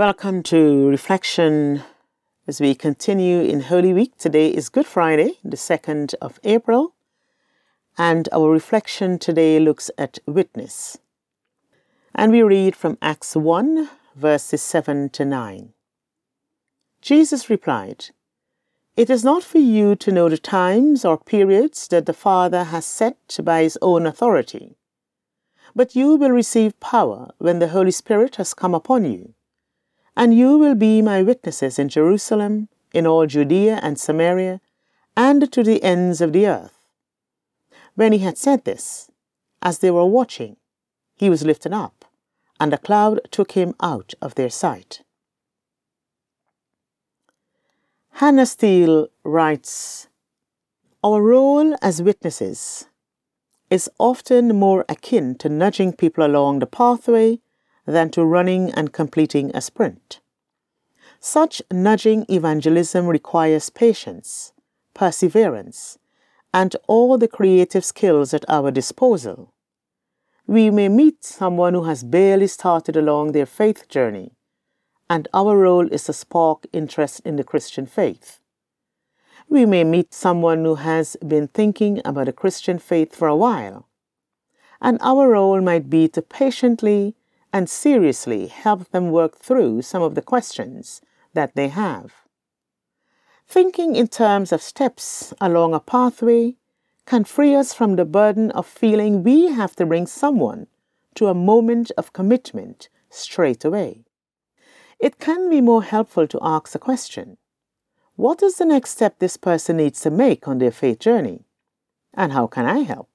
Welcome to Reflection as we continue in Holy Week. Today is Good Friday, the 2nd of April, and our reflection today looks at witness. And we read from Acts 1, verses 7 to 9. Jesus replied, It is not for you to know the times or periods that the Father has set by his own authority, but you will receive power when the Holy Spirit has come upon you and you will be my witnesses in Jerusalem, in all Judea and Samaria, and to the ends of the earth. When he had said this, as they were watching, he was lifted up, and a cloud took him out of their sight. Hannah Steele writes Our role as witnesses is often more akin to nudging people along the pathway than to running and completing a sprint. Such nudging evangelism requires patience, perseverance, and all the creative skills at our disposal. We may meet someone who has barely started along their faith journey, and our role is to spark interest in the Christian faith. We may meet someone who has been thinking about the Christian faith for a while, and our role might be to patiently and seriously help them work through some of the questions that they have. Thinking in terms of steps along a pathway can free us from the burden of feeling we have to bring someone to a moment of commitment straight away. It can be more helpful to ask the question What is the next step this person needs to make on their faith journey? And how can I help?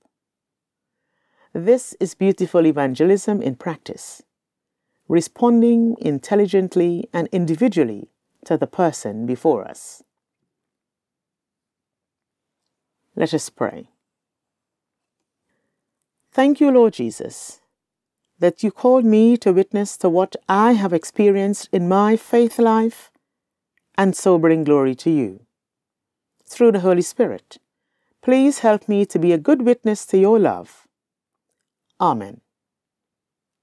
This is beautiful evangelism in practice, responding intelligently and individually to the person before us. Let us pray. Thank you, Lord Jesus, that you called me to witness to what I have experienced in my faith life and so bring glory to you. Through the Holy Spirit, please help me to be a good witness to your love. Amen.